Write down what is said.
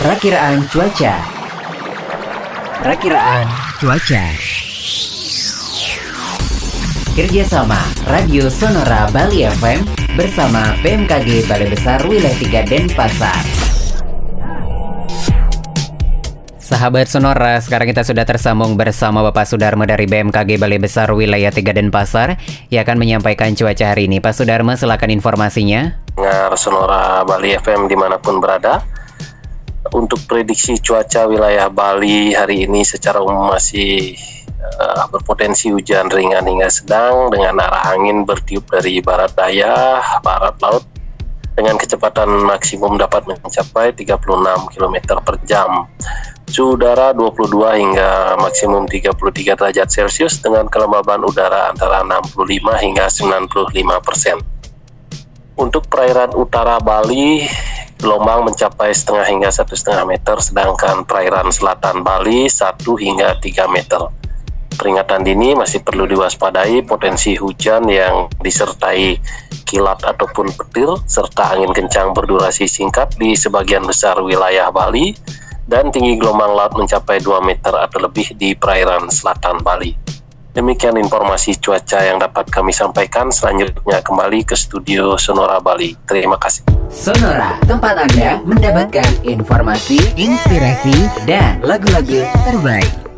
Perakiraan cuaca. Perakiraan cuaca. Kerjasama Radio Sonora Bali FM bersama BMKG Balai Besar Wilayah 3 Denpasar. Sahabat Sonora, sekarang kita sudah tersambung bersama Bapak Sudarmo dari BMKG Balai Besar Wilayah 3 Denpasar yang akan menyampaikan cuaca hari ini. Pak Sudarmo, silakan informasinya. Dengar Sonora Bali FM di mana pun berada. Untuk prediksi cuaca wilayah Bali hari ini secara umum masih uh, berpotensi hujan ringan hingga sedang dengan arah angin bertiup dari barat daya, barat laut dengan kecepatan maksimum dapat mencapai 36 km per jam. Suhu udara 22 hingga maksimum 33 derajat Celcius dengan kelembaban udara antara 65 hingga 95 persen. Untuk perairan utara Bali, gelombang mencapai setengah hingga satu setengah meter, sedangkan perairan selatan Bali 1 hingga 3 meter. Peringatan dini masih perlu diwaspadai potensi hujan yang disertai kilat ataupun petir serta angin kencang berdurasi singkat di sebagian besar wilayah Bali dan tinggi gelombang laut mencapai 2 meter atau lebih di perairan selatan Bali. Demikian informasi cuaca yang dapat kami sampaikan. Selanjutnya kembali ke studio Sonora Bali. Terima kasih. Sonora, tempat Anda mendapatkan informasi, inspirasi, dan lagu-lagu terbaik.